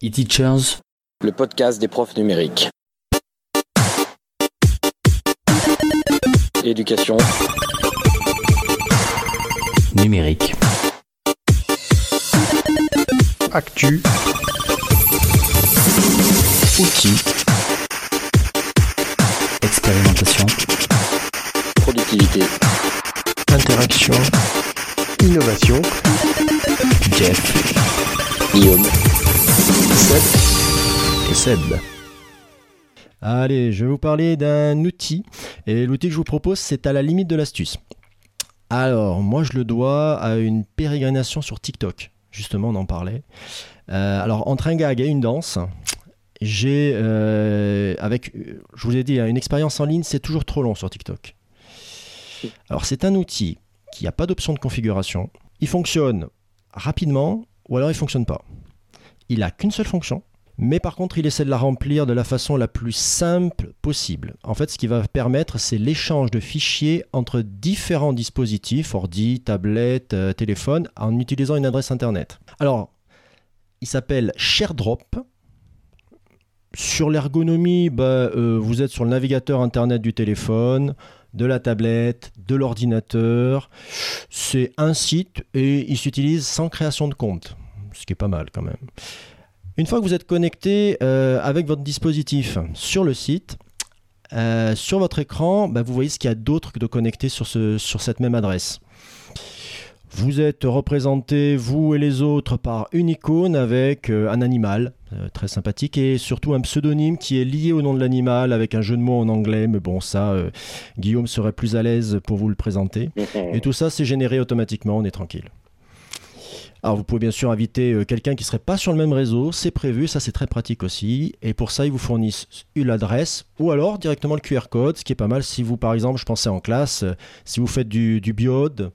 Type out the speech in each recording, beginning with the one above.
E-Teachers, le podcast des profs numériques. Éducation numérique. Actu. Outils. Expérimentation. Productivité. Interaction. Innovation. Jeff. Guillaume. Et. Allez, je vais vous parler d'un outil. Et l'outil que je vous propose, c'est à la limite de l'astuce. Alors, moi, je le dois à une pérégrination sur TikTok. Justement, on en parlait. Euh, alors, entre un gag et une danse, j'ai, euh, avec, je vous ai dit, hein, une expérience en ligne, c'est toujours trop long sur TikTok. Alors, c'est un outil qui n'a pas d'option de configuration. Il fonctionne rapidement ou alors il fonctionne pas. Il a qu'une seule fonction, mais par contre, il essaie de la remplir de la façon la plus simple possible. En fait, ce qui va permettre, c'est l'échange de fichiers entre différents dispositifs, ordi, tablette, euh, téléphone, en utilisant une adresse Internet. Alors, il s'appelle ShareDrop. Sur l'ergonomie, bah, euh, vous êtes sur le navigateur Internet du téléphone, de la tablette, de l'ordinateur. C'est un site et il s'utilise sans création de compte, ce qui est pas mal quand même. Une fois que vous êtes connecté euh, avec votre dispositif sur le site, euh, sur votre écran, bah, vous voyez ce qu'il y a d'autre que de connecter sur, ce, sur cette même adresse. Vous êtes représenté, vous et les autres, par une icône avec euh, un animal, euh, très sympathique, et surtout un pseudonyme qui est lié au nom de l'animal avec un jeu de mots en anglais, mais bon, ça, euh, Guillaume serait plus à l'aise pour vous le présenter. Et tout ça, c'est généré automatiquement, on est tranquille. Alors vous pouvez bien sûr inviter euh, quelqu'un qui ne serait pas sur le même réseau, c'est prévu, ça c'est très pratique aussi. Et pour ça, ils vous fournissent une adresse ou alors directement le QR code, ce qui est pas mal si vous, par exemple, je pensais en classe, euh, si vous faites du, du biode,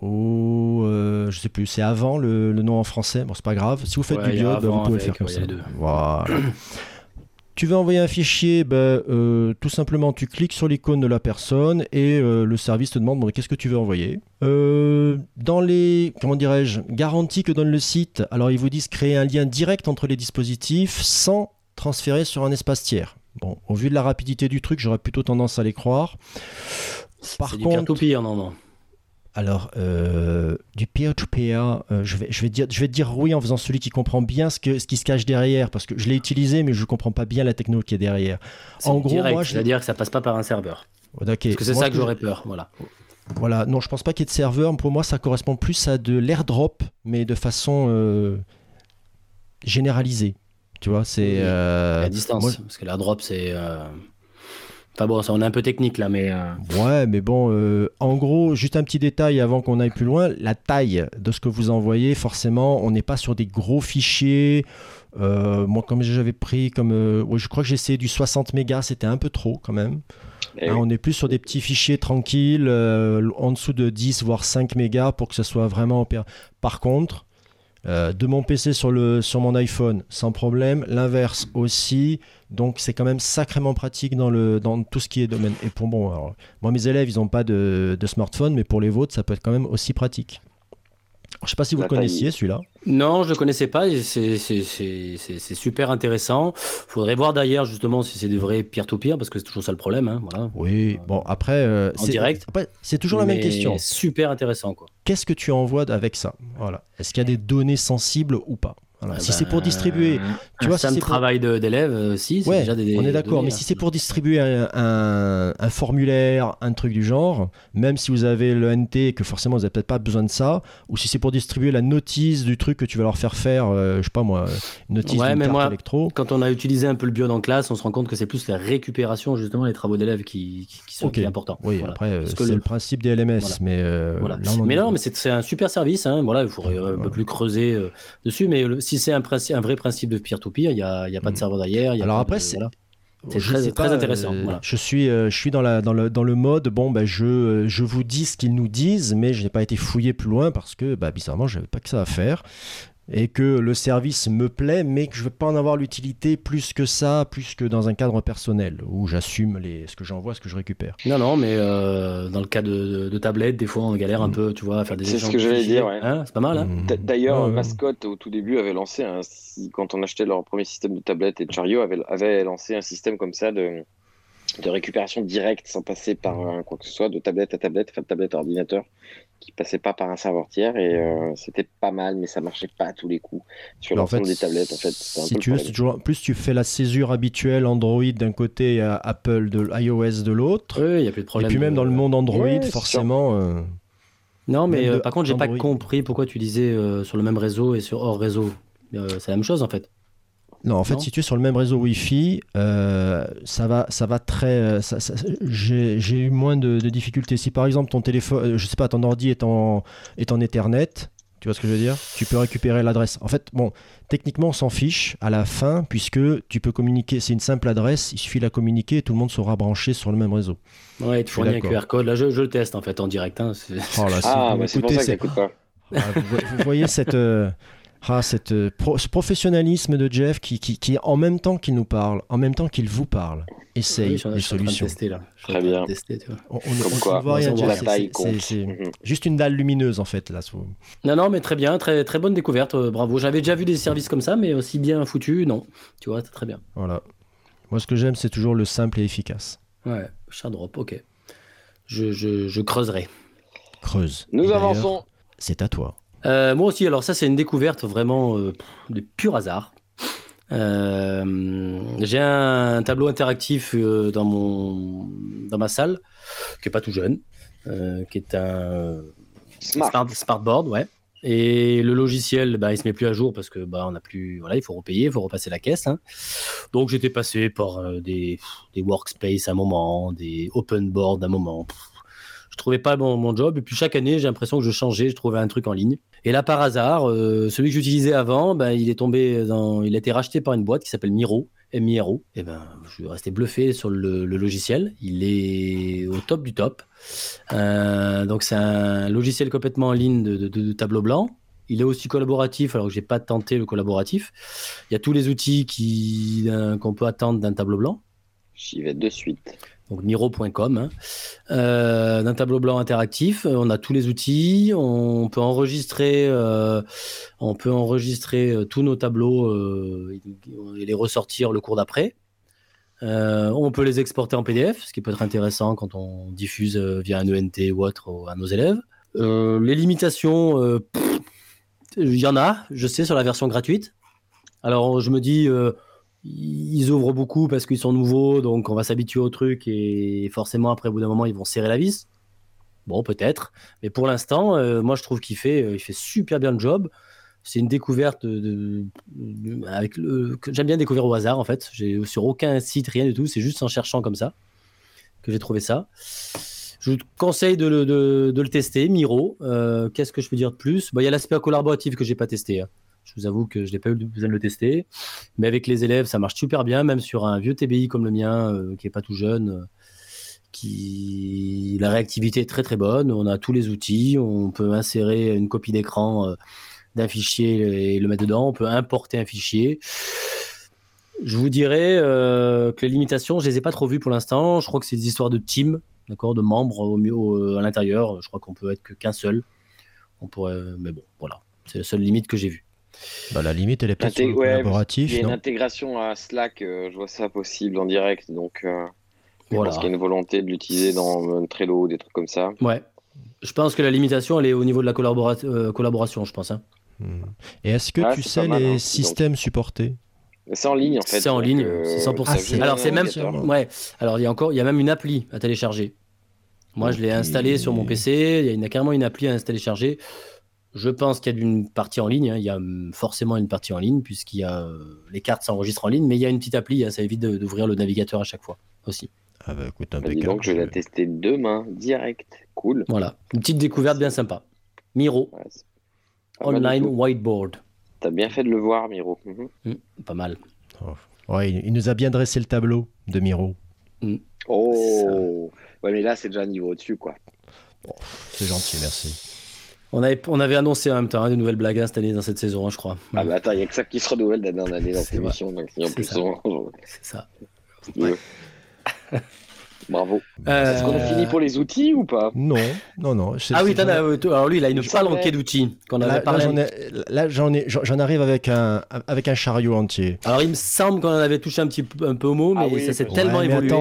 ou euh, je sais plus, c'est avant le, le nom en français, bon c'est pas grave. Si vous faites Ouais, du biode, vous pouvez le faire comme ça. Voilà. tu veux envoyer un fichier, ben, euh, tout simplement tu cliques sur l'icône de la personne et euh, le service te demande bon, qu'est-ce que tu veux envoyer? Euh, dans les comment dirais-je garanties que donne le site, alors ils vous disent créer un lien direct entre les dispositifs sans transférer sur un espace tiers. Bon, au vu de la rapidité du truc, j'aurais plutôt tendance à les croire. Par contre, peer-to-peer, non, non. Alors, euh, du peer-to-peer, euh, je, vais, je, vais dire, je vais dire oui en faisant celui qui comprend bien ce, que, ce qui se cache derrière, parce que je l'ai utilisé, mais je ne comprends pas bien la techno qui est derrière. En gros, direct, moi, je- c'est-à-dire que ça passe pas par un serveur. Oh. Parce que c'est ça que j'aurais peur, voilà. Voilà, non, je pense pas qu'il y ait de serveur. Pour moi, ça correspond plus à de l'airdrop, mais de façon euh, généralisée. Tu vois, c'est. À distance, moi- parce que la drop, c'est... Enfin bon, ça, on est un peu technique là, mais... euh, Ouais, mais bon, euh, en gros, juste un petit détail avant qu'on aille plus loin, la taille de ce que vous envoyez, forcément, on n'est pas sur des gros fichiers. Euh, moi, comme j'avais pris, comme, euh, ouais, je crois que j'ai essayé du 60 mégas, c'était un peu trop quand même. Eh Hein, oui. on est plus sur des petits fichiers tranquilles, euh, en dessous de 10 voire 5 mégas pour que ce soit vraiment. Par contre, euh, de mon PC sur, le, sur mon iPhone, sans problème. L'inverse aussi. Donc c'est quand même sacrément pratique dans, le, dans tout ce qui est domaine. Et pour bon, alors, moi mes élèves, ils n'ont pas de, de smartphone, mais pour les vôtres, ça peut être quand même aussi pratique. Je sais pas si vous le connaissiez celui-là. Non, je ne le connaissais pas, et c'est super intéressant. faudrait voir d'ailleurs justement si c'est des vrais peer-to-peer, parce que c'est toujours ça le problème. hein, voilà. Oui, bon après, euh, En c'est- direct après, c'est toujours la même question. Super intéressant, quoi. Qu'est-ce que tu envoies avec ça? Voilà. Est-ce qu'il y a des données sensibles ou pas? Voilà. Ah Si c'est pour distribuer, tu un vois, si pour- travail de- d'élève, euh, si, c'est Ouais, déjà des on est d'accord, mais hein. si c'est pour distribuer un, un- un formulaire, un truc du genre, même si vous avez le NT et que forcément vous n'avez peut-être pas besoin de ça, ou si c'est pour distribuer la notice du truc que tu vas leur faire faire, euh, je sais pas moi, une notice Ouais, mais carte moi- électro. Quand on a utilisé un peu le bio en classe, on se rend compte que c'est plus la récupération, justement, les travaux d'élèves qui, qui, qui sont Ok. qui est important. Oui, Voilà. après, euh, c'est le- le... principe des LMS, Voilà. mais euh, là, Mais non, mais c'est un super service. Hein. Voilà, il faudrait euh, un peu plus creuser euh, dessus. Mais le- si c'est un, vrai principe de peer-to-peer, il n'y a, y a pas de Mm. serveur derrière. y a Alors après, de- c'est- voilà. c'est Je très- intéressant, euh, voilà. Je suis, euh, je suis dans, la, dans, le, dans le mode, bon, bah, je, euh, je vous dis ce qu'ils nous disent, mais je n'ai pas été fouillé plus loin parce que, bah, bizarrement, je n'avais pas que ça à faire. Et que le service me plaît, mais que je ne veux pas en avoir l'utilité plus que ça, plus que dans un cadre personnel, où j'assume les... ce que j'envoie, ce que je récupère. Non, non, mais euh, dans le cas de, de, tablette, des fois on galère un Mm. peu, tu vois, à faire des C'est ce que de j'allais dire, ouais. Hein, c'est pas mal, hein Mm. D'ailleurs, Ouais, ouais. Mascotte, au tout début, avait lancé un. Quand on achetait leur premier système de tablette et de chariot, avait, avait lancé un système comme ça de, de récupération directe sans passer par quoi que ce soit, de tablette à tablette, enfin de tablette à ordinateur, qui passait pas par un serveur tiers. Et euh, c'était pas mal, mais ça marchait pas à tous les coups sur En l'ensemble fait, des tablettes. En fait, si tu veux, toujours- plus tu fais la césure habituelle Android d'un côté et euh, Apple de iOS de l'autre, Oui, il n'y a plus de et problème. puis même dans le monde Android, Ouais, forcément. euh, Non, mais euh, par contre, j'ai pas compris pourquoi tu disais euh, sur le même réseau et sur hors réseau. Euh, c'est la même chose en fait. Non, en fait, Non si tu es sur le même réseau Wi-Fi, euh, ça va, ça va très. euh, ça- ça- J'ai eu moins de, de difficultés. Si par exemple ton téléphone, euh, je sais pas, ton ordi est en, est en Ethernet, tu vois ce que je veux dire Tu peux récupérer l'adresse. En fait, bon, techniquement, on s'en fiche à la fin, puisque tu peux communiquer. C'est une simple adresse, il suffit de la communiquer et tout le monde sera branché sur le même réseau. Ouais, tu fournis un. QR code. Là, je, je le teste en fait en direct. hein, Oh là, Ah, vous c'est pour ça que pas. Ah, vous, vo- vous voyez cette, euh, ah, cette, euh, pro- ce professionnalisme de Jeff qui, qui, qui, en même temps qu'il nous parle, en même temps qu'il vous parle, essaye Oui, des solutions. tester là. Très bien. tester, tu vois. On, on- on- quoi, ne voit rien c'est- Mhm. juste une dalle lumineuse en fait là. sous- Non, non, mais très bien, très, très bonne découverte. euh, bravo. J'avais déjà vu des services comme ça, mais aussi bien foutus, non. Tu vois, c'est très bien. Voilà. Moi, ce que j'aime, c'est toujours le simple et efficace. Ouais, Shardrop, ok. Je, je, je creuserai. Creuse. Nous avançons. C'est à toi. Euh, moi aussi, alors ça, c'est une découverte vraiment euh, de pur hasard. Euh, j'ai un tableau interactif dans, mon, dans ma salle, qui est pas tout jeune, qui est un Smart. Smart, Smartboard, ouais. Et le logiciel, bah, il se met plus à jour parce que bah, on a plus, voilà, il faut repayer, il faut repasser la caisse. hein. Donc j'étais passé par euh, des, des workspace à un moment, des open board à un moment. Pff, trouvais pas mon, mon job. Et puis chaque année, j'ai l'impression que je changeais, je trouvais un truc en ligne. Et là, par hasard, euh, celui que j'utilisais avant, ben, il est tombé il a été racheté par une boîte qui s'appelle Miro. MIRO, et ben, je suis resté bluffé sur le, logiciel. Il est au top du top. Euh, donc c'est un logiciel complètement en ligne de, tableau blanc. Il est aussi collaboratif, alors que j'ai pas tenté le collaboratif. Il y a tous les outils qu'on peut attendre d'un tableau blanc. J'y vais de suite. Donc miro.com, hein. Euh, d'un tableau blanc interactif. Euh, On a tous les outils. On peut enregistrer, euh, on peut enregistrer tous nos tableaux et les ressortir le cours d'après. On peut les exporter en PDF, ce qui peut être intéressant quand on diffuse via un ENT ou autre au- à nos élèves. Les limitations, il y en a, je sais, sur la version gratuite. Alors je me dis, ils ouvrent beaucoup parce qu'ils sont nouveaux, donc on va s'habituer au truc et forcément après au bout d'un moment ils vont serrer la vis. Bon, peut-être, mais pour l'instant, euh, moi je trouve qu'il fait, euh, il fait super bien le job. C'est une découverte que j'aime bien découvrir au hasard en fait. J'ai sur aucun site rien du tout, c'est juste en cherchant comme ça que j'ai trouvé ça. Je vous conseille de le, de- de le tester, Miro. Euh, Qu'est-ce que je peux dire de plus? Bah, Il y a l'aspect collaboratif que j'ai pas testé. hein. Je vous avoue que je n'ai pas eu besoin de le tester. Mais avec les élèves, ça marche super bien, même sur un vieux TBI comme le mien, euh, qui est pas tout jeune. euh, qui la réactivité est très très bonne. On a tous les outils. On peut insérer une copie d'écran euh, d'un fichier et le mettre dedans. On peut importer un fichier. Je vous dirais que les limitations, je les ai pas trop vues pour l'instant. Je crois que c'est des histoires de team, d'accord, de membres au mieux à l'intérieur. Je crois qu'on peut être qu'un seul. On pourrait, mais bon, voilà, c'est la seule limite que j'ai vue. Bah, la limite, elle est peut-être Inté- sur le ouais, Il collaboratif, y a une intégration à Slack, euh, je vois ça possible en direct, donc euh, je Voilà. pense qu'il y a une volonté de l'utiliser dans Trello, des trucs comme ça. Ouais. Je pense que la limitation, elle est au niveau de la collabora- euh, collaboration, je pense. hein. Hmm. Et est-ce que Ah, tu sais mal, les hein, systèmes supportés? C'est en ligne en fait. C'est en ligne, euh, c'est 100%. Ah, c'est- Alors c'est même, ouais. Alors il y a encore, il y a même une appli à télécharger. Moi, je l'ai Ok. installé sur mon PC. Il y a une- carrément une appli à installer, charger. Je pense qu'il y a une partie en ligne. hein. Il y a hum, forcément une partie en ligne puisqu'il y a euh, les cartes s'enregistrent en ligne, mais il y a une petite appli. hein, ça évite d'ouvrir le navigateur à chaque fois aussi. Ah bah écoute, bah, dis impeccable. donc, je vais la tester demain, direct. Cool. Voilà, une petite découverte bien sympa. Miro Ouais, Online. Whiteboard, T'as bien fait de le voir, Miro. Mhm. Hum, pas mal. Ouais, il, il nous a bien dressé le tableau de Miro. Oh Ouais, mais là, c'est déjà un niveau au-dessus, quoi. C'est gentil, merci. On avait, on avait annoncé en même temps hein, de nouvelles blagues hein, cette année dans cette saison, hein, je crois. Ah bah attends, il n'y a que ça qui se renouvelle d'année en année dans cette émission. Donc, en C'est ça. on-. Bravo. Euh, Est-ce qu'on a fini pour les outils ou pas? Non, non, non. Ah oui, as, euh, alors lui, il a une J'en palanquée ai. d'outils qu'on avait Là, là, parlé. j'en ai- là, j'en arrive avec un, avec un chariot entier. Alors il me semble qu'on en avait touché un petit peu, un peu au mot, mais Ah oui, ça s'est ouais, tellement mais évolué.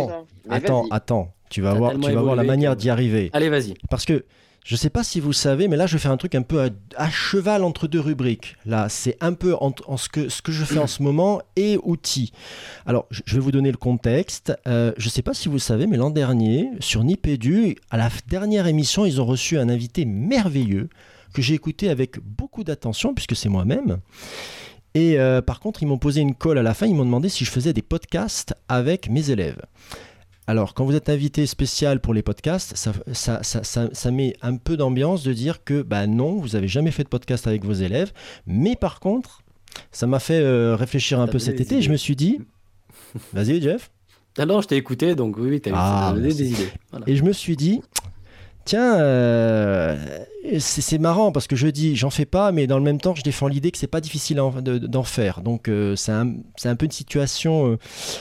attends. Attends, tu vas voir, tellement tu vas voir la manière d'y arriver. Allez, vas-y. Parce que je sais pas si vous savez, mais là je fais un truc un peu à, cheval entre deux rubriques. Là, c'est un peu ce, que, je fais en ce moment et outils. Alors, je vais vous donner le contexte. Euh, je sais pas si vous savez, mais l'an dernier, sur Nipédu, à la dernière émission, ils ont reçu un invité merveilleux que j'ai écouté avec beaucoup d'attention, puisque c'est moi-même. Et euh, par contre, ils m'ont posé une colle à la fin, ils m'ont demandé si je faisais des podcasts avec mes élèves. Alors, quand vous êtes invité spécial pour les podcasts, ça, ça, ça, ça- ça met un peu d'ambiance de dire que bah non, vous avez jamais fait de podcast avec vos élèves. Mais par contre, ça m'a fait euh, réfléchir un peu cet été. Je me suis dit, vas-y Jeff. Alors, je t'ai écouté, donc oui, oui, t'as Ah, des idées. Voilà. Et je me suis dit, tiens, euh, c'est marrant parce que je dis, j'en fais pas, mais dans le même temps, je défends l'idée que c'est pas difficile en- de- d'en faire. Donc, euh, c'est un, peu une situation euh,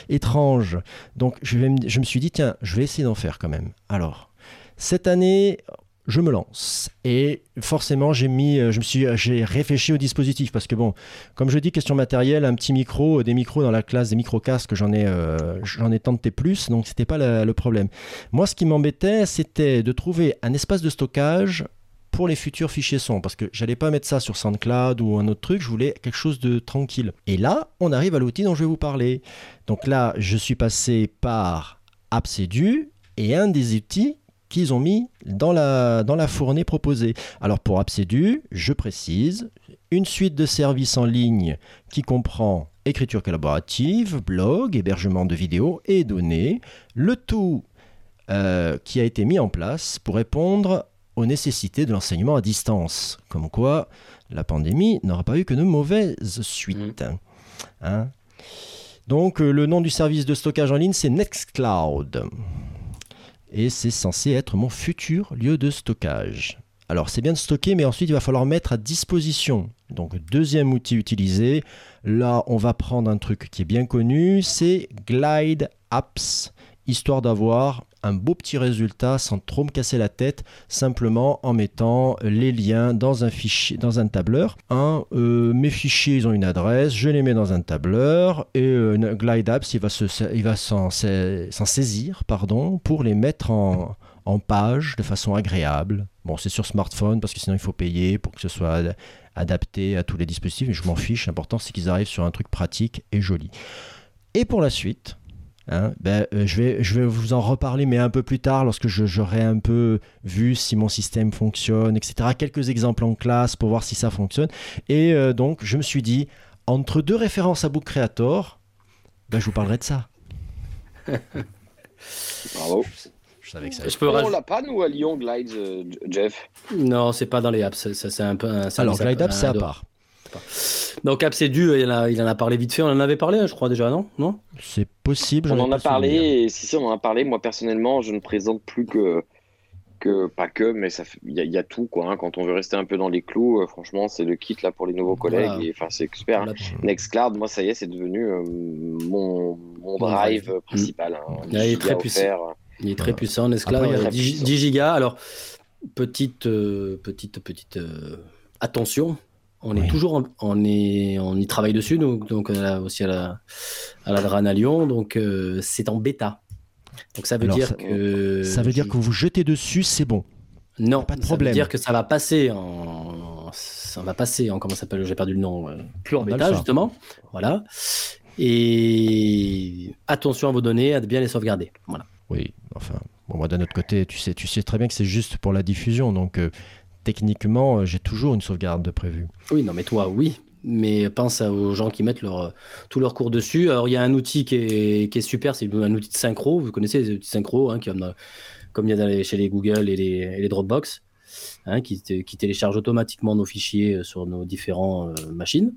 étrange. Donc, je me suis dit, tiens, je vais essayer d'en faire quand même. Alors, cette année, je me lance. Et forcément, j'ai mis, euh, je me suis, j'ai réfléchi au dispositif parce que bon, comme je dis, question matérielle, un petit micro, euh, des micros dans la classe, des micro-casques, j'en ai, euh, j'en ai tenté plus, donc c'était pas le problème. Moi, ce qui m'embêtait, c'était de trouver un espace de stockage pour les futurs fichiers son, parce que j'allais pas mettre ça sur SoundCloud ou un autre truc, je voulais quelque chose de tranquille. Et là, on arrive à l'outil dont je vais vous parler. Donc là, je suis passé par Absedu et un des outils qu'ils ont mis dans la, dans la fournée proposée. Alors pour Absedu, je précise, une suite de services en ligne qui comprend écriture collaborative, blog, hébergement de vidéos et données, le tout euh, qui a été mis en place pour répondre aux nécessités de l'enseignement à distance. Comme quoi, la pandémie n'aura pas eu que de mauvaises suites. Hein Donc, euh, le nom du service de stockage en ligne, c'est Nextcloud. Et c'est censé être mon futur lieu de stockage. Alors, c'est bien de stocker, mais ensuite, il va falloir mettre à disposition. Donc, deuxième outil utilisé. Là, on va prendre un truc qui est bien connu, c'est Glide Apps, histoire d'avoir un beau petit résultat sans trop me casser la tête, simplement en mettant les liens dans un fichier, dans un tableur. Euh, mes fichiers, ils ont une adresse, je les mets dans un tableur et euh, Glide Apps, il va se, s'en sa- s'en saisir, pardon, pour les mettre en, en page de façon agréable. Bon, c'est sur smartphone parce que sinon il faut payer pour que ce soit ad- adapté à tous les dispositifs. Mais je m'en fiche. L'important c'est qu'ils arrivent sur un truc pratique et joli. Et pour la suite, hein, ben, euh, je, vais, je vais vous en reparler, mais un peu plus tard, lorsque j'aurai un peu vu si mon système fonctionne, etc. Quelques exemples en classe pour voir si ça fonctionne. Et euh, donc, je me suis dit, entre deux références à Book Creator, ben, je vous parlerai de ça. Bravo. Je savais que ça Je peux On l'a pas, nous, à Lyon, Glides, euh, Jeff? Non, c'est pas dans les apps. Ça, c'est un peu un Alors, Glide Apps, c'est à dehors. Donc, dû. Il en, a, il en a parlé vite fait. On en avait parlé, hein, je crois déjà, non? Non? C'est possible. On en a parlé, et si, si, on en a parlé. Moi, personnellement, je ne présente plus que. que pas que, mais ça il y, a- il y a tout, quoi. hein. Quand on veut rester un peu dans les clous, euh, franchement, c'est le kit là pour les nouveaux collègues. Voilà. Et enfin, c'est super. hein. Voilà. Nextcloud, moi, ça y est, c'est devenu euh, mon, mon drive principal. hein. Mm. Il est 10 très puissant. Il est très puissant. Après, il y a euh, la 10, puissance. 10 gigas. Alors, petite, euh, petite, petite euh, attention. On est Oui. toujours, en- on est, on y travaille dessus, donc, donc euh, aussi à la, à la DRAN à Lyon. Donc, euh, c'est en bêta. Donc, ça veut Alors, dire ça- que. Ça veut dire que vous vous jetez dessus, c'est bon. Non, pas de ça problème. veut dire que ça va passer en. Ça va passer en. Comment ça s'appelle J'ai perdu le nom. euh, Plus en bêta, justement. Voilà. Et attention à vos données, à bien les sauvegarder. Voilà. Oui, enfin, bon, moi d'un autre côté, tu sais, tu sais très bien que c'est juste pour la diffusion, donc euh, techniquement, euh, j'ai toujours une sauvegarde de prévue. Oui, non, mais toi, oui. Mais pense aux gens qui mettent leur, tous leurs cours dessus. Alors, il y a un outil qui est, qui est super, c'est un outil de synchro. Vous connaissez les outils synchro, hein, qui, comme, dans- comme il y a dans les- chez les Google et les, et les Dropbox, hein, qui, qui téléchargent automatiquement nos fichiers sur nos différentes euh, machines.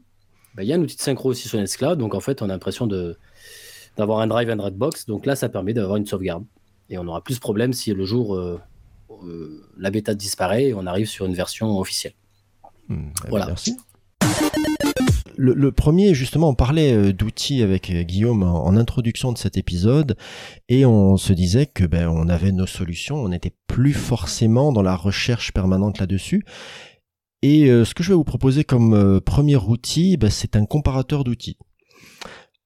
Ben, il y a un outil de synchro aussi sur Nextcloud. Donc, en fait, on a l'impression de, d'avoir un drive, un Dropbox. Donc là, ça permet d'avoir une sauvegarde. Et on n'aura plus ce problème si le jour, euh, la bêta disparaît et on arrive sur une version officielle. Hmm, eh ben, voilà. Merci. Le, premier, justement, on parlait d'outils avec Guillaume en, introduction de cet épisode, et on se disait que ben, on avait nos solutions, on n'était plus forcément dans la recherche permanente là-dessus. Et ce que je vais vous proposer comme premier outil, ben, c'est un comparateur d'outils.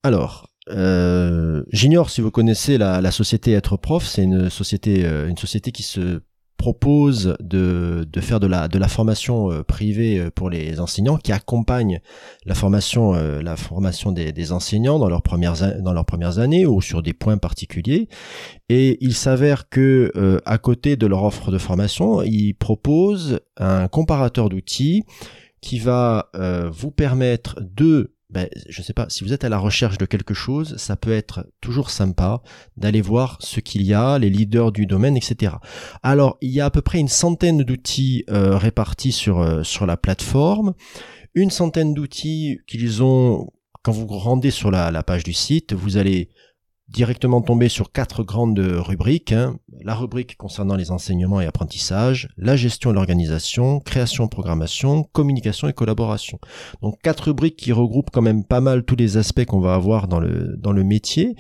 Alors, euh, j'ignore si vous connaissez la, société Être Prof. C'est une société, euh, une société qui se propose de, faire de la, formation euh, privée pour les enseignants, qui accompagne la formation, la formation des, enseignants dans leurs premières dans leurs premières années ou sur des points particuliers. Et il s'avère que à côté de leur offre de formation, ils proposent un comparateur d'outils qui va vous permettre de ben, je sais pas, si vous êtes à la recherche de quelque chose, ça peut être toujours sympa d'aller voir ce qu'il y a, les leaders du domaine, etc. Alors, il y a à peu près une centaine d'outils euh, répartis sur, euh, sur la plateforme, une centaine d'outils qu'ils ont, quand vous rendez sur la, la page du site, vous allez directement tomber sur quatre grandes rubriques. Hein. La rubrique concernant les enseignements et apprentissages, la gestion et l'organisation, création, programmation, communication et collaboration. Donc quatre rubriques qui regroupent quand même pas mal tous les aspects qu'on va avoir dans le dans le métier.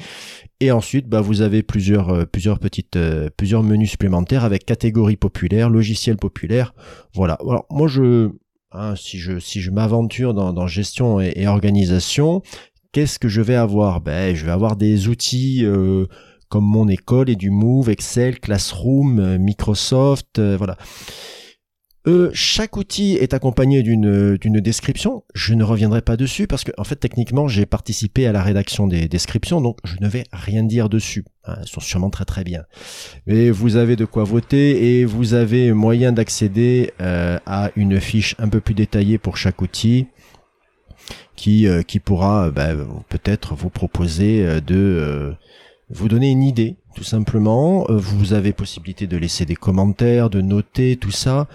Et ensuite, bah, vous avez plusieurs euh, plusieurs petites euh, plusieurs menus supplémentaires avec catégories populaires, logiciels populaires. Voilà. Alors moi je hein, si je si je m'aventure dans, gestion et organisation, qu'est-ce que je vais avoir? Ben, je vais avoir des outils euh, comme mon école et du Move, Excel, Classroom, euh, Microsoft, euh, voilà. chaque outil est accompagné d'une description. Je ne reviendrai pas dessus parce que en fait techniquement j'ai participé à la rédaction des descriptions, donc je ne vais rien dire dessus. Hein, elles sont sûrement très très bien. Mais vous avez de quoi voter et vous avez moyen d'accéder à une fiche un peu plus détaillée pour chaque outil qui, euh, qui pourra euh, bah, peut-être vous proposer euh, de vous donner une idée tout simplement. Vous avez possibilité de laisser des commentaires, de noter tout ça.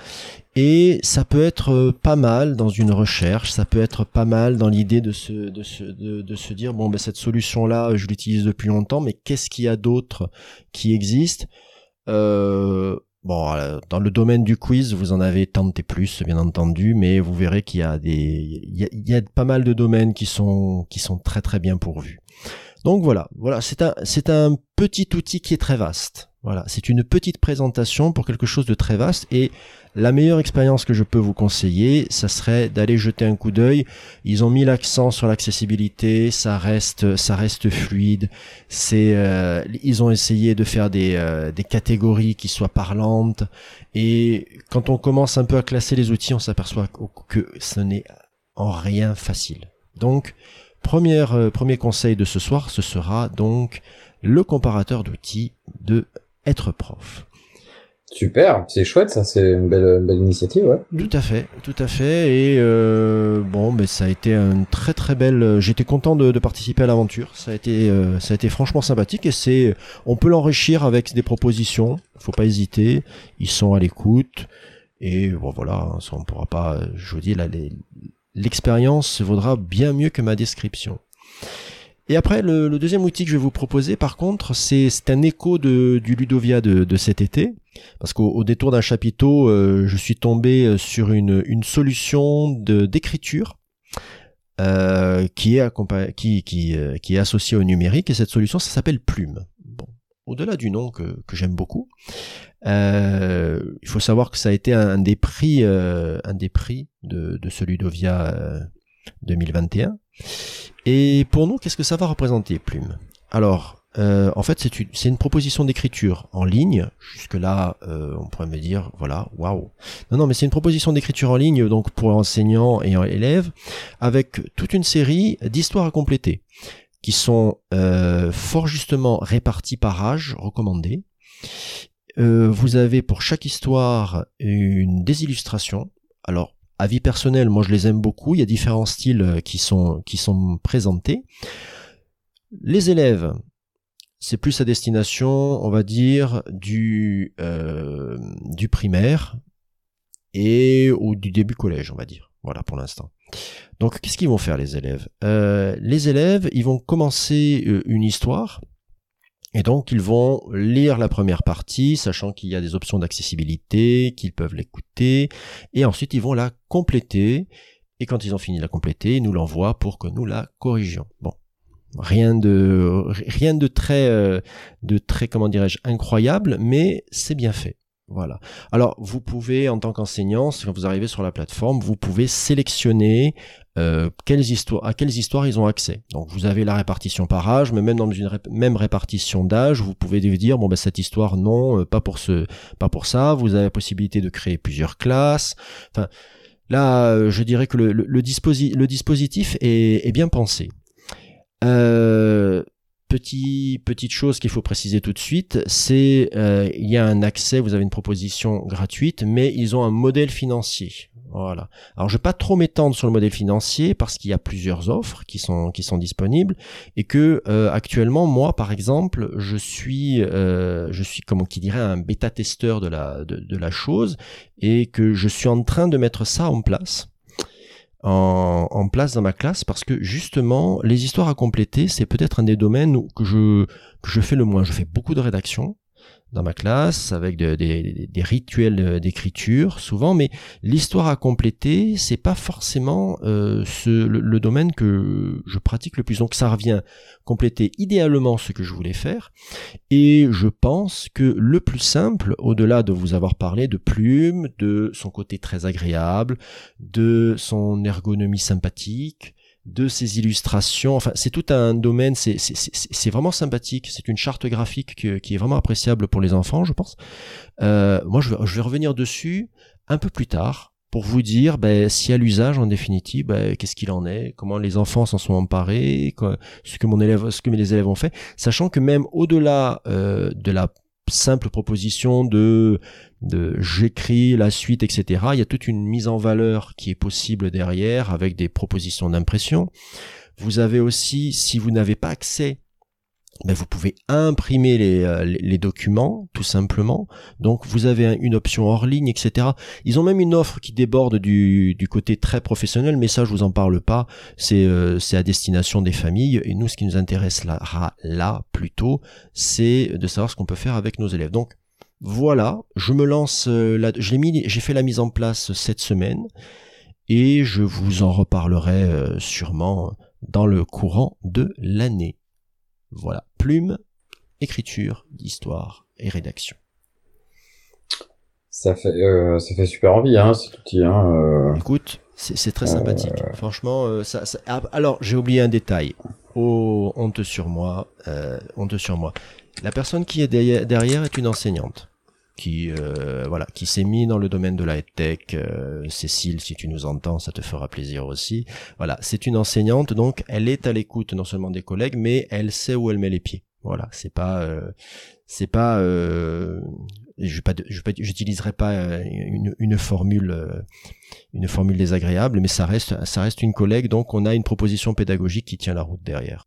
Et ça peut être pas mal dans une recherche, ça peut être pas mal dans l'idée de se, de, se, de, se dire, bon, ben, cette solution-là, je l'utilise depuis longtemps, mais qu'est-ce qu'il y a d'autre qui existe? Euh, Bon, euh, dans le domaine du quiz, vous en avez tenté plus, bien entendu, mais vous verrez qu'il y a des, il y a, pas mal de domaines qui sont, qui sont très très bien pourvus. Donc voilà, voilà, c'est un, c'est un petit outil qui est très vaste. Voilà, c'est une petite présentation pour quelque chose de très vaste et la meilleure expérience que je peux vous conseiller, ça serait d'aller jeter un coup d'œil. Ils ont mis l'accent sur l'accessibilité, ça reste, ça reste fluide. C'est, euh, ils ont essayé de faire des, euh, des catégories qui soient parlantes. Et quand on commence un peu à classer les outils, on s'aperçoit que ce n'est en rien facile. Donc, première, euh, premier conseil de ce soir, ce sera donc le comparateur d'outils de être prof. Super, c'est chouette, ça, c'est une belle, belle initiative, ouais. Tout à fait, tout à fait. Et euh, bon, mais ça a été une très très belle. J'étais content de, de, participer à l'aventure. Ça a été, euh, ça a été franchement sympathique et c'est, on peut l'enrichir avec des propositions. Faut pas hésiter. Ils sont à l'écoute et bon voilà, ça, on pourra pas. Je vous dis là, l'expérience vaudra bien mieux que ma description. Et après, le, deuxième outil que je vais vous proposer, par contre, c'est un écho de, du Ludovia de, de cet été. Parce qu'au détour d'un chapiteau, euh, je suis tombé euh, sur une, une solution d'écriture euh, qui, est qui, qui, euh, qui est associée au numérique. Et cette solution, ça s'appelle Plume. Bon, au-delà du nom que, que j'aime beaucoup, euh, il faut savoir que ça a été un, des prix, un des prix de, de ce Ludovia 2021. Et pour nous, qu'est-ce que ça va représenter, Plume? Alors, euh, en fait, c'est une, proposition d'écriture en ligne. Jusque-là, euh, on pourrait me dire, voilà, waouh. Non, non, mais c'est une proposition d'écriture en ligne, donc pour enseignants et élèves, avec toute une série d'histoires à compléter, qui sont euh, fort justement réparties par âge, recommandées. vous avez pour chaque histoire une des illustrations. Alors, Avis personnel, moi je les aime beaucoup. Il y a différents styles euh, qui sont, présentés. Les élèves, c'est plus à destination, on va dire, du, euh, du primaire et ou du début collège, on va dire. Voilà pour l'instant. Donc qu'est-ce qu'ils vont faire les élèves? Euh, Les élèves, ils vont commencer une histoire Et donc, ils vont lire la première partie, sachant qu'il y a des options d'accessibilité, qu'ils peuvent l'écouter, et ensuite ils vont la compléter. Et quand ils ont fini de la compléter, ils nous l'envoient pour que nous la corrigions. Bon, rien de rien de très euh, de très comment dirais-je incroyable, mais c'est bien fait. Voilà. Alors, vous pouvez, en tant qu'enseignant, quand vous arrivez sur la plateforme, vous pouvez sélectionner euh, à quelles histoires ils ont accès? Donc, vous avez la répartition par âge, mais même dans une même répartition d'âge, vous pouvez dire bon ben cette histoire non, euh, pas pour ça. Vous avez la possibilité de créer plusieurs classes. Là, euh, je dirais que le, dispositif est, bien pensé. Petit, petite chose qu'il faut préciser tout de suite, c'est euh, il y a un accès, vous avez une proposition gratuite, mais ils ont un modèle financier. Voilà. Alors je vais pas trop m'étendre sur le modèle financier parce qu'il y a plusieurs offres qui sont qui sont disponibles et que euh, actuellement moi par exemple je suis euh, je suis comme qui dirait un bêta testeur de la de, de la chose et que je suis en train de mettre ça en place en, en, place dans ma classe parce que justement les histoires à compléter c'est peut-être un des domaines où, que je que je fais le moins je fais beaucoup de rédaction dans ma classe avec des rituels d'écriture souvent, mais l'histoire à compléter, c'est pas forcément euh, ce, le, domaine que je pratique le plus. Donc ça revient compléter idéalement ce que je voulais faire, et je pense que le plus simple, au-delà de vous avoir parlé de Plume, de son côté très agréable, de son ergonomie sympathique, de ces illustrations. Enfin, c'est tout un domaine, c'est vraiment sympathique. C'est une charte graphique qui est vraiment appréciable pour les enfants, je pense. Euh, moi, je vais, revenir dessus un peu plus tard pour vous dire ben, si à l'usage en définitive, ben, qu'est-ce qu'il en est, comment les enfants s'en sont emparés, ce que mon élève, ce que mes élèves ont fait, sachant que même au-delà euh, de la simple proposition de, de j'écris la suite, etc. Il y a toute une mise en valeur qui est possible derrière avec des propositions d'impression. Vous avez aussi, si vous n'avez pas accès ben vous pouvez imprimer euh, les, documents tout simplement. Donc vous avez une option hors ligne, etc. Ils ont même une offre qui déborde du, du côté très professionnel, mais ça je vous en parle pas. C'est euh, à destination des familles et nous ce qui nous intéresse là, là plutôt, c'est de savoir ce qu'on peut faire avec nos élèves. Donc voilà, je me lance euh, là, j'ai mis, j'ai fait la mise en place cette semaine et je vous en reparlerai sûrement dans le courant de l'année. Voilà, plume, écriture, histoire et rédaction. Ça fait, euh, ça fait super envie, hein, cet outil. Hein, euh... Écoute, c'est très sympathique. Euh... Franchement, euh, ça, ça... Ah, alors j'ai oublié un détail. Oh, honte sur moi, euh, honte sur moi. La personne qui est derrière est une enseignante qui euh, voilà qui s'est mis dans le domaine de la tech. Euh, Cécile si tu nous entends ça te fera plaisir aussi. Voilà c'est une enseignante donc elle est à l'écoute non seulement des collègues mais elle sait où elle met les pieds. Voilà c'est pas euh, c'est pas euh, je pas j'utiliserai pas euh, une, une formule une formule désagréable mais ça reste ça reste une collègue donc on a une proposition pédagogique qui tient la route derrière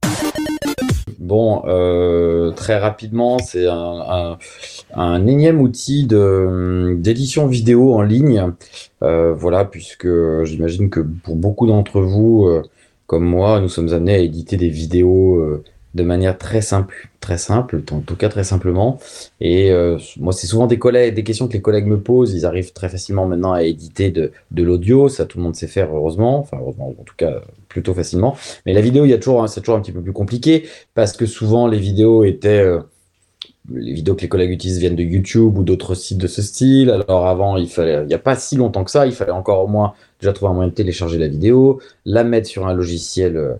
Bon, euh, très rapidement, c'est un, énième outil d'édition vidéo en ligne. Euh, voilà, puisque j'imagine que pour beaucoup d'entre vous, euh, comme moi, nous sommes amenés à éditer des vidéos de manière très simple, très simple, en tout cas très simplement. Et euh, moi, c'est souvent des collègues, des questions que les collègues me posent. Ils arrivent très facilement maintenant à éditer de, l'audio, ça tout le monde sait faire heureusement, enfin heureusement, en tout cas plutôt facilement. Mais la vidéo, il y a toujours, c'est toujours un petit peu plus compliqué parce que souvent les vidéos étaient euh, les vidéos que les collègues utilisent viennent de YouTube ou d'autres sites de ce style. Alors avant, il fallait, il n'y a pas si longtemps que ça, il fallait encore au moins déjà trouver un moyen de télécharger la vidéo, la mettre sur un logiciel euh,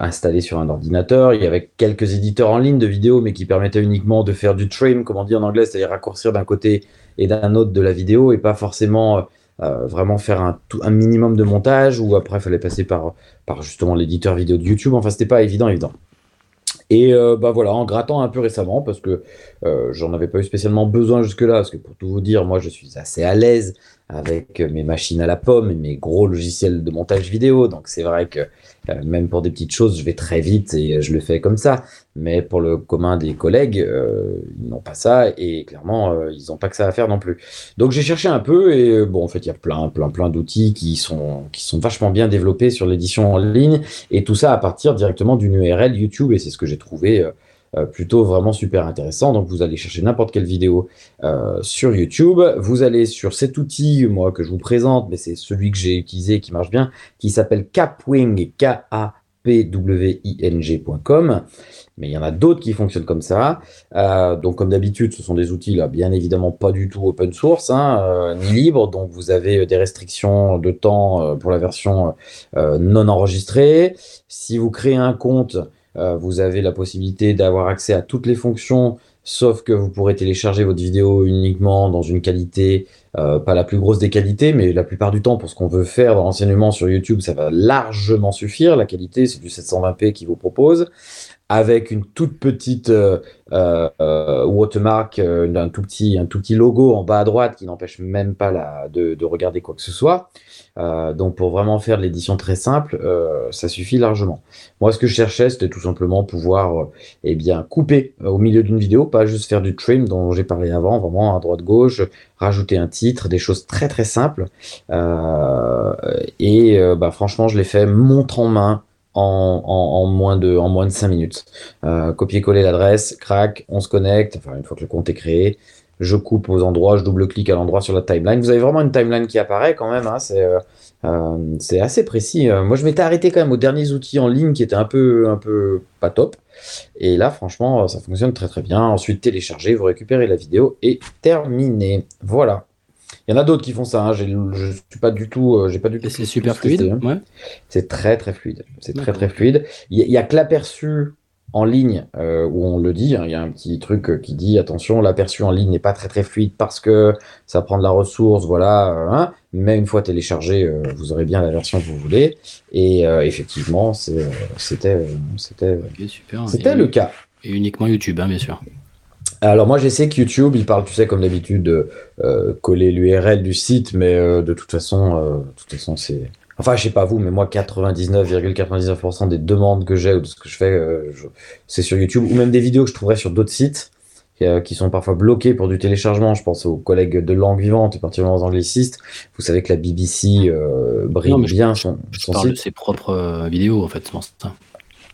installé sur un ordinateur. Il y avait quelques éditeurs en ligne de vidéos, mais qui permettaient uniquement de faire du trim, comme on dit en anglais, c'est-à-dire raccourcir d'un côté et d'un autre de la vidéo, et pas forcément euh, vraiment faire un, minimum de montage, ou après il fallait passer par, par justement l'éditeur vidéo de YouTube. Enfin, c'était pas évident, évident. Et euh, bah voilà, en grattant un peu récemment, parce que euh, j'en avais pas eu spécialement besoin jusque-là, parce que pour tout vous dire, moi je suis assez à l'aise avec mes machines à la pomme et mes gros logiciels de montage vidéo. Donc c'est vrai que euh, même pour des petites choses, je vais très vite et je le fais comme ça. Mais pour le commun des collègues, euh, ils n'ont pas ça et clairement, euh, ils n'ont pas que ça à faire non plus. Donc j'ai cherché un peu et bon, en fait, il y a plein, plein, plein d'outils qui sont, qui sont vachement bien développés sur l'édition en ligne et tout ça à partir directement d'une URL YouTube et c'est ce que j'ai trouvé euh, plutôt vraiment super intéressant. Donc vous allez chercher n'importe quelle vidéo euh, sur YouTube. Vous allez sur cet outil, moi, que je vous présente, mais c'est celui que j'ai utilisé qui marche bien, qui s'appelle Capwing, K-A-P-W-I-N-G.com. Mais il y en a d'autres qui fonctionnent comme ça. Euh, donc, comme d'habitude, ce sont des outils, là, bien évidemment, pas du tout open source, hein, euh, ni libres. Donc, vous avez des restrictions de temps euh, pour la version euh, non enregistrée. Si vous créez un compte, euh, vous avez la possibilité d'avoir accès à toutes les fonctions, sauf que vous pourrez télécharger votre vidéo uniquement dans une qualité, euh, pas la plus grosse des qualités, mais la plupart du temps, pour ce qu'on veut faire dans l'enseignement sur YouTube, ça va largement suffire. La qualité, c'est du 720p qui vous propose avec une toute petite euh, euh, euh, watermark, euh, d'un tout petit, un tout petit logo en bas à droite qui n'empêche même pas la, de regarder quoi que ce soit. Euh, donc pour vraiment faire de l'édition très simple, euh, ça suffit largement. Moi, ce que je cherchais, c'était tout simplement pouvoir, euh, eh bien, couper au milieu d'une vidéo, pas juste faire du trim dont j'ai parlé avant, vraiment à droite gauche, rajouter un titre, des choses très très simples. Et bah, franchement, je l'ai fait montre en main en, moins de en moins de 5 minutes. Copier-coller l'adresse, crac, on se connecte. Enfin, une fois que le compte est créé, je coupe aux endroits, je double-clique à l'endroit sur la timeline. Vous avez vraiment une timeline qui apparaît quand même. Hein, c'est euh, euh, c'est assez précis. Euh, moi, je m'étais arrêté quand même aux derniers outils en ligne qui étaient un peu un peu pas top. Et là, franchement, ça fonctionne très très bien. Ensuite, téléchargez, vous récupérez la vidéo et terminé. Voilà. Il y en a d'autres qui font ça. Hein. Je suis pas du tout, euh, j'ai pas du tout. C'est super fluide. hein. Ouais. C'est très très fluide. C'est très très fluide. Il y, a- il y a que l'aperçu en ligne euh, où on le dit. hein. Il y a un petit truc euh, qui dit attention, l'aperçu en ligne n'est pas très très fluide parce que ça prend de la ressource, voilà. euh, hein. Mais une fois téléchargé, euh, vous aurez bien la version que vous voulez. Et euh, effectivement, c'était c'était c'était le cas. Et uniquement YouTube, hein, bien sûr. Alors moi j'essaie que YouTube, il parle, tu sais, comme d'habitude, de coller l'URL du site, mais de toute façon, de toute façon c'est... Enfin, je sais pas vous, mais moi 99,99% des demandes que j'ai ou de ce que je fais, euh, je- c'est sur YouTube, ou même des vidéos que je trouverais sur d'autres sites euh, qui sont parfois bloqués pour du téléchargement. Je pense aux collègues de langue vivante, et particulièrement aux anglicistes. Vous savez que la BBC euh, brille Non, mais je- bien son, Je son parle de site. ses propres vidéos, en fait. ça.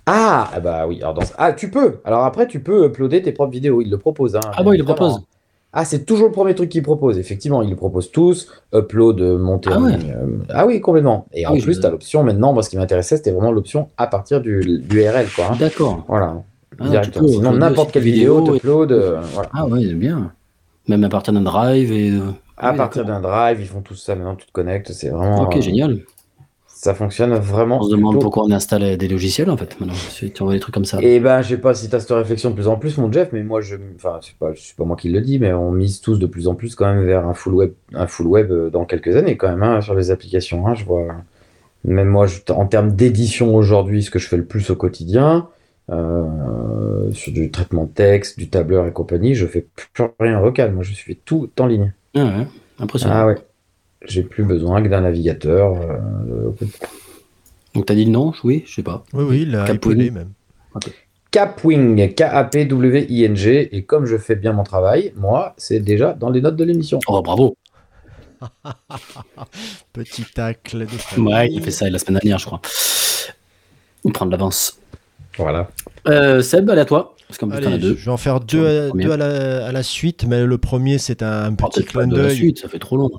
Ah, ah bah oui. Alors dans... Ah, tu peux. Alors après, tu peux uploader tes propres vidéos. Il le propose. Hein, Ah bon, il le propose? Ah, c'est toujours le premier truc qu'ils proposent. Effectivement, ils le proposent tous. Upload, euh, monter Ah en ouais. ligne. euh, Ah oui, complètement. Et en oui, plus, je- tu as l'option maintenant. Moi, ce qui m'intéressait, c'était vraiment l'option à partir du, du URL. Quoi, hein. D'accord. Voilà. Ah, Directement. Sinon, n'importe quelle tes vidéo, vidéos et- euh, voilà. Ah ouais, c'est bien. Même à partir d'un drive et. euh, À oui, partir d'un drive, ils font tout ça. Maintenant, tu te connectes. C'est vraiment. Ok, génial. Ça fonctionne vraiment. On se demande plutôt pourquoi on installe des logiciels en fait. Maintenant, si tu envoies des trucs comme ça. Et ben, je sais pas si tu as cette réflexion de plus en plus, mon Jeff, mais moi, je, enfin, c'est pas, c'est pas moi qui le dis, mais on mise tous de plus en plus quand même vers un full web, un full web euh, dans quelques années quand même, hein, sur les applications. hein, je vois, même moi, je- en termes d'édition aujourd'hui, ce que je fais le plus au quotidien, euh, sur du traitement de texte, du tableur et compagnie, je fais plus rien local. Moi, je fais tout en ligne. Ah ouais, impressionnant. Ah ouais. J'ai plus besoin que d'un navigateur. euh, Donc t'as dit le nom Oui, je sais pas. Oui, oui, il a Capone. épelé même. Capwing, K-A-P-W-I-N-G. Et comme je fais bien mon travail, moi, c'est déjà dans les notes de l'émission. Oh bravo. Petit tacle de. Ouais, il a fait ça la semaine dernière, je crois. Il prend de l'avance. Voilà. Euh, Seb, allez à toi. Parce qu'en plus, t'en as Allez, je deux. je vais en faire deux, à, premier. deux à la, à la suite, mais le premier c'est un, un Oh, petit pas clin de la d'œil. suite, ça fait trop long.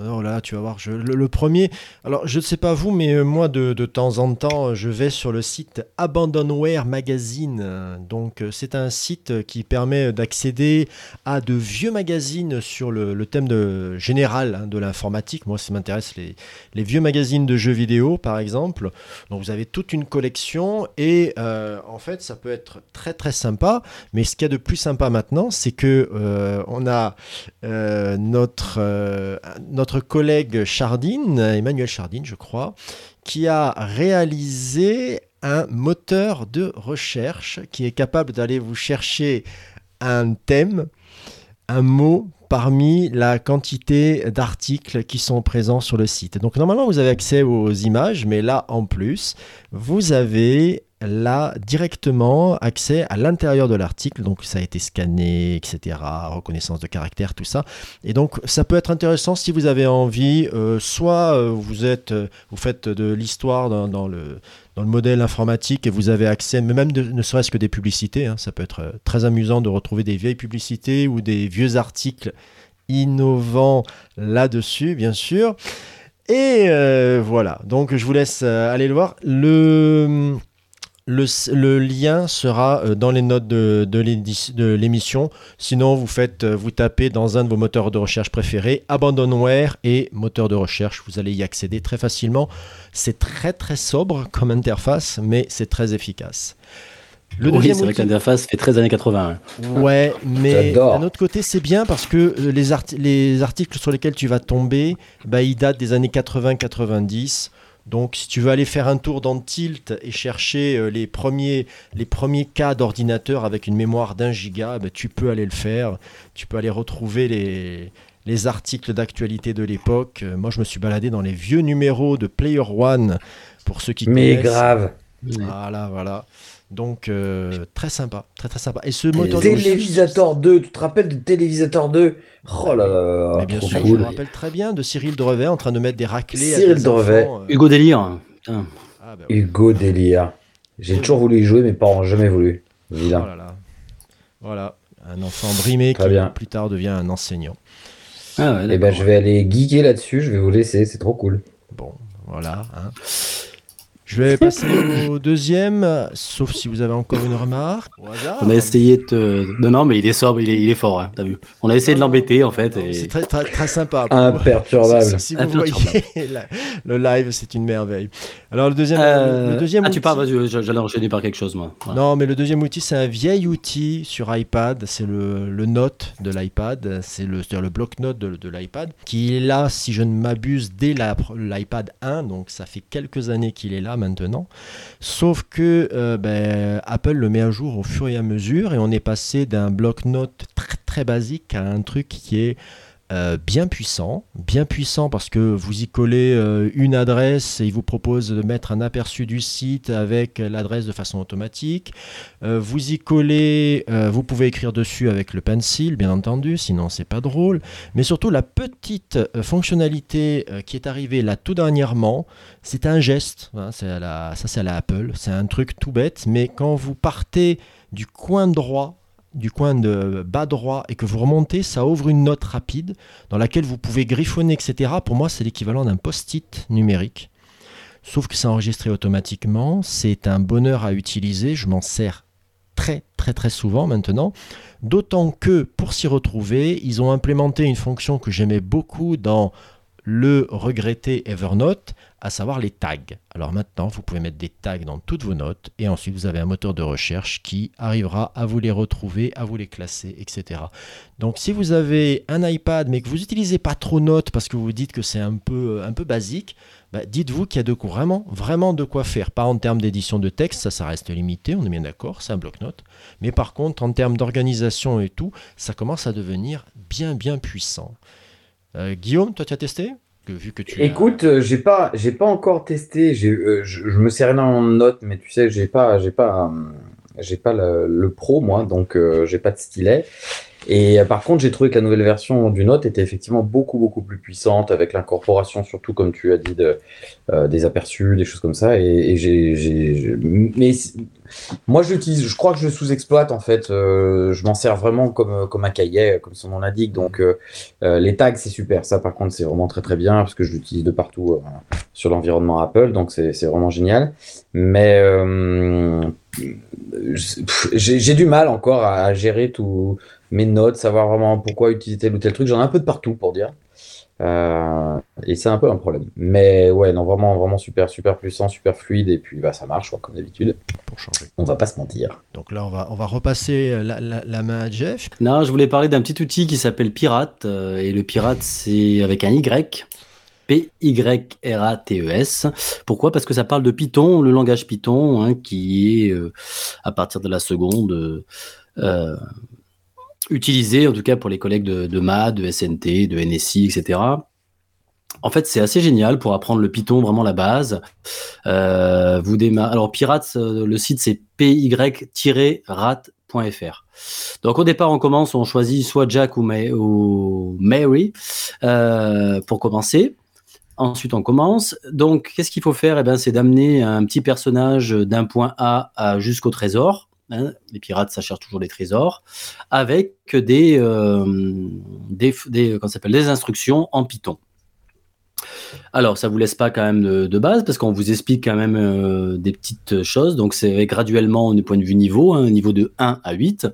Alors là, tu vas voir, le, premier. Alors, je ne sais pas vous, mais euh, moi, de, de temps en temps, je vais sur le site Abandonware Magazine. Euh, Donc, euh, c'est un site qui permet d'accéder à de vieux magazines sur le, le thème de, général hein, de l'informatique. Moi, ça m'intéresse les, les vieux magazines de jeux vidéo, par exemple. Donc, vous avez toute une collection et euh, en fait, ça peut être très très sympa. Mais ce qu'il y a de plus sympa maintenant, c'est que euh, on a euh, notre, euh, notre collègue Chardine, Emmanuel Chardine, je crois, qui a réalisé un moteur de recherche qui est capable d'aller vous chercher un thème, un mot parmi la quantité d'articles qui sont présents sur le site. Donc normalement vous avez accès aux images, mais là en plus vous avez là directement accès à l'intérieur de l'article. Donc ça a été scanné, etc. Reconnaissance de caractère, tout ça. Et donc ça peut être intéressant si vous avez envie, euh, soit euh, vous êtes, euh, vous faites de l'histoire dans, le dans le modèle informatique et vous avez accès, mais même ne serait-ce que des publicités. hein. ça peut être très amusant de retrouver des vieilles publicités ou des vieux articles innovants là-dessus, bien sûr. Et voilà, donc je vous laisse aller le voir. Le, le, le lien sera euh, dans les notes de, l'émission. Sinon, vous faites, euh, vous tapez dans un de vos moteurs de recherche préférés, Abandonware et moteur de recherche. Vous allez y accéder très facilement. C'est très très sobre comme interface, mais c'est très efficace. Le oui, deuxième c'est vrai que l'interface fait 13 années 80. hein. Ouais, mais d'un autre côté, c'est bien parce que euh, les, les articles sur lesquels tu vas tomber, bah, ils datent des années 80-90. Donc, si tu veux aller faire un tour dans Tilt et chercher euh, les, premiers, les premiers cas d'ordinateur avec une mémoire d'un giga, bah, tu peux aller le faire. Tu peux aller retrouver les, les articles d'actualité de l'époque. Euh, moi, je me suis baladé dans les vieux numéros de Player One, pour ceux qui Mais connaissent. grave. Voilà, voilà. Donc, euh, très sympa, très très sympa. Et ce moteur de recherche- Télévisateur 2, tu te rappelles de Télévisateur 2 Oh là là, Mais bien trop sûr, je cool. me rappelle très bien de Cyril Drevet en train de mettre des raclés. à Cyril des Drevet. enfants, euh. Hugo Délire. Putain. Ah, bah oui. Hugo Delia. J'ai toujours voulu y jouer, mes parents n'ont jamais voulu. Oh Vilain. là là. Voilà, un enfant brimé Très qui bien. plus tard devient un enseignant. Ah ouais, Et ben d'accord. je vais aller geeker là-dessus, je vais vous laisser, c'est trop cool. Bon, voilà. hein. Je vais passer au deuxième, sauf si vous avez encore une remarque. Au hasard. On a essayé de. Non, non, mais il est sobre, il est, il est fort, hein, t'as vu. On a essayé de l'embêter en fait. Et- C'est très, très, très sympa. Imperturbable. Si, si vous Imperturbable. voyez la- le live, c'est une merveille. Alors le deuxième, Euh, le deuxième ah, tu outil- parles, vas-y, j'allais enchaîner par quelque chose, moi. Non, mais le deuxième outil, c'est un vieil outil sur iPad. C'est le, le Note de l'iPad. C'est le, c'est-à-dire le bloc-notes de, de l'iPad, qui est là, si je ne m'abuse, dès l'iPad 1. Donc, ça fait quelques années qu'il est là maintenant. Sauf que euh, ben, Apple le met à jour au fur et à mesure. Et on est passé d'un bloc-notes très, très basique à un truc qui est euh, bien puissant, bien puissant parce que vous y collez euh, une adresse et il vous propose de mettre un aperçu du site avec l'adresse de façon automatique. Euh, vous y collez, vous pouvez écrire dessus avec le pencil, bien entendu, sinon c'est pas drôle. Mais surtout la petite fonctionnalité qui est arrivée là tout dernièrement, c'est un geste. hein, ça c'est à la Apple, c'est un truc tout bête, mais quand vous partez du coin droit du coin de bas droit et que vous remontez, ça ouvre une note rapide dans laquelle vous pouvez griffonner, etc. Pour moi, c'est l'équivalent d'un post-it numérique. Sauf que c'est enregistré automatiquement. C'est un bonheur à utiliser. Je m'en sers très très très souvent maintenant. D'autant que pour s'y retrouver, ils ont implémenté une fonction que j'aimais beaucoup dans le regretté Evernote, à savoir les tags. Alors maintenant, vous pouvez mettre des tags dans toutes vos notes et ensuite vous avez un moteur de recherche qui arrivera à vous les retrouver, à vous les classer, etc. Donc si vous avez un iPad mais que vous n'utilisez pas trop Notes parce que vous dites que c'est un peu, un peu basique, bah, dites-vous qu'il y a de quoi, vraiment, vraiment de quoi faire. Pas en termes d'édition de texte, ça, ça reste limité, on est bien d'accord, c'est un bloc-notes. Mais par contre, en termes d'organisation et tout, ça commence à devenir bien, bien puissant. Euh, Guillaume, toi, tu as testé que, tu Écoute, euh, j'ai pas, j'ai pas encore testé. Euh, je, me sers énormément de notes, mais tu sais, j'ai pas, j'ai pas, j'ai pas le, pro moi, donc j'ai pas de stylet. Et euh, par contre, j'ai trouvé que la nouvelle version du Note était effectivement beaucoup beaucoup plus puissante avec l'incorporation, surtout comme tu as dit, de, euh, des aperçus, des choses comme ça. Et, et j'ai, mais moi, je l'utilise. Je crois que je sous-exploite en fait. Euh, je m'en sers vraiment comme comme un cahier, comme son nom l'indique. Donc euh, euh, les tags, c'est super. Ça, par contre, c'est vraiment très très bien parce que je l'utilise de partout euh, sur l'environnement Apple, donc c'est vraiment génial. Mais j'ai du mal encore à, à gérer tous mes notes, savoir vraiment pourquoi utiliser tel ou tel truc. J'en ai un peu de partout pour dire. Euh, et c'est un peu un problème. Mais ouais, non, vraiment, vraiment super, super puissant, super fluide. Et puis bah, ça marche, quoi, comme d'habitude. pour changer. On va pas se mentir. Donc là, on va, on va repasser la, la- la main à Jeff. Non, je voulais parler d'un petit outil qui s'appelle Pirate. euh, et le Pirate, c'est avec un Y. P-Y-R-A-T-E-S. E Pourquoi? Parce que ça parle de Python, le langage Python, hein, qui est, euh, à partir de la seconde, euh, utilisé, en tout cas pour les collègues de, de de SNT, de NSI, etc. En fait, c'est assez génial pour apprendre le Python, vraiment la base. Euh, vous. Alors, Pirates, euh, le site c'est py-rat.fr. Donc, au départ, on commence, on choisit soit Jack ou, Mary euh, pour commencer. Ensuite, on commence. Donc, qu'est-ce qu'il faut faire? Eh ben, C'est d'amener un petit personnage d'un point A jusqu'au trésor. Hein. les pirates, ça cherche toujours des trésors, avec des, des, des, des instructions en Python. Alors, ça vous laisse pas quand même de, base parce qu'on vous explique quand même euh, des petites choses. Donc, c'est graduellement du point de vue niveau, un hein, niveau de 1 à 8.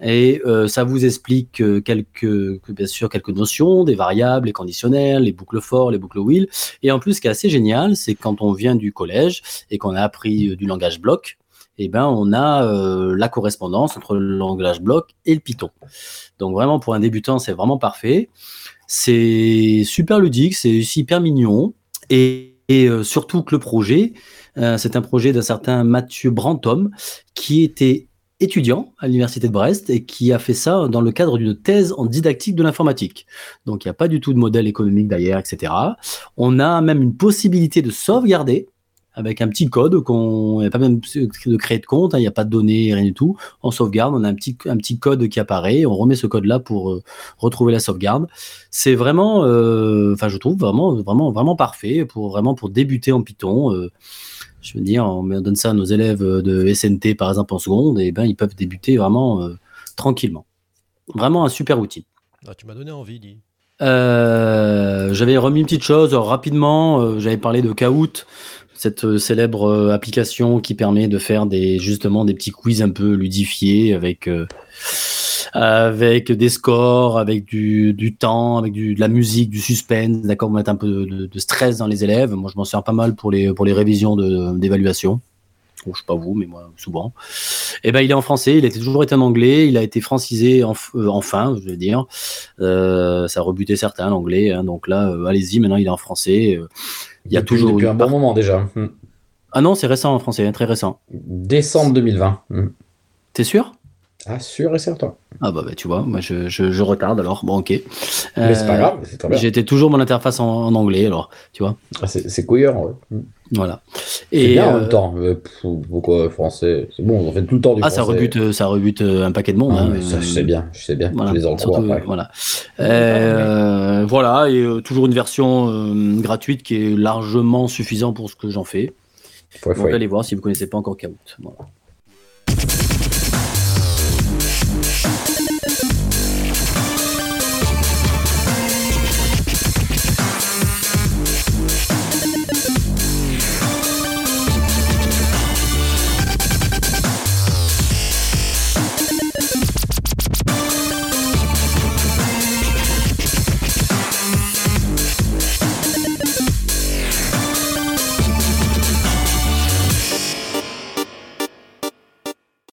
Et euh, ça vous explique euh, quelques, bien sûr, quelques notions, des variables, les conditionnels, les boucles for, les boucles will. Et en plus, ce qui est assez génial, c'est quand on vient du collège et qu'on a appris du langage bloc, eh ben, on a la correspondance entre le langage bloc et le Python. Donc vraiment, pour un débutant, c'est vraiment parfait. C'est super ludique, c'est super mignon. Et, euh, surtout que le projet, euh, c'est un projet d'un certain Mathieu Brantôme qui était étudiant à l'université de Brest et qui a fait ça dans le cadre d'une thèse en didactique de l'informatique. Donc il n'y a pas du tout de modèle économique derrière, etc. On a même une possibilité de sauvegarder avec un petit code qu'on a pas même de créer de compte, hein, il n'y a pas de données, rien du tout. On sauvegarde, on a un petit, un petit code qui apparaît, on remet ce code-là pour euh, retrouver la sauvegarde. C'est vraiment, euh, enfin je trouve vraiment, vraiment, vraiment parfait pour vraiment pour débuter en Python. Euh, je veux dire, on donne ça à nos élèves de SNT par exemple en seconde, et ben ils peuvent débuter vraiment tranquillement. Vraiment un super outil. Ah, tu m'as donné envie, dit. j'avais remis une petite chose rapidement. j'avais parlé de Kahoot cette euh, célèbre euh, application qui permet de faire des justement des petits quiz un peu ludifiés avec euh, avec des scores, avec du, du temps, avec du, de la musique, du suspense, d'accord, pour mettre un peu de, de, stress dans les élèves. Moi, je m'en sers pas mal pour les pour les révisions d'évaluation. Je je sais pas vous, mais moi souvent. Et eh ben, il est en français. Il a toujours été en anglais. Il a été francisé en, enfin, je veux dire. Euh, ça a rebuté certains l'anglais. Hein, donc là, allez-y. Maintenant, il est en français. Il y a toujours depuis un bon moment déjà. Hmm. Ah non, c'est récent en français, très récent. Décembre 2020. Hmm. T'es sûr? Ah, sûr et certain. Ah bah, bah tu vois, moi je, je, retarde alors. Bon, ok. Mais c'est pas euh, grave, c'est très bien. J'étais toujours mon interface en, anglais, alors, tu vois. Ah, c'est couilleur, ouais. Voilà. Et bien en euh, même temps. pourquoi français C'est bon, on fait tout le temps du ah, français. Ah, ça rebute, ça rebute euh, un paquet de monde. Ah, hein, ça, je sais bien, je sais bien. Voilà, je les encours Voilà. voilà, et toujours une version gratuite qui est largement suffisante pour ce que j'en fais. Faut, Donc, allez voir si vous connaissez pas encore Kahoot. Voilà.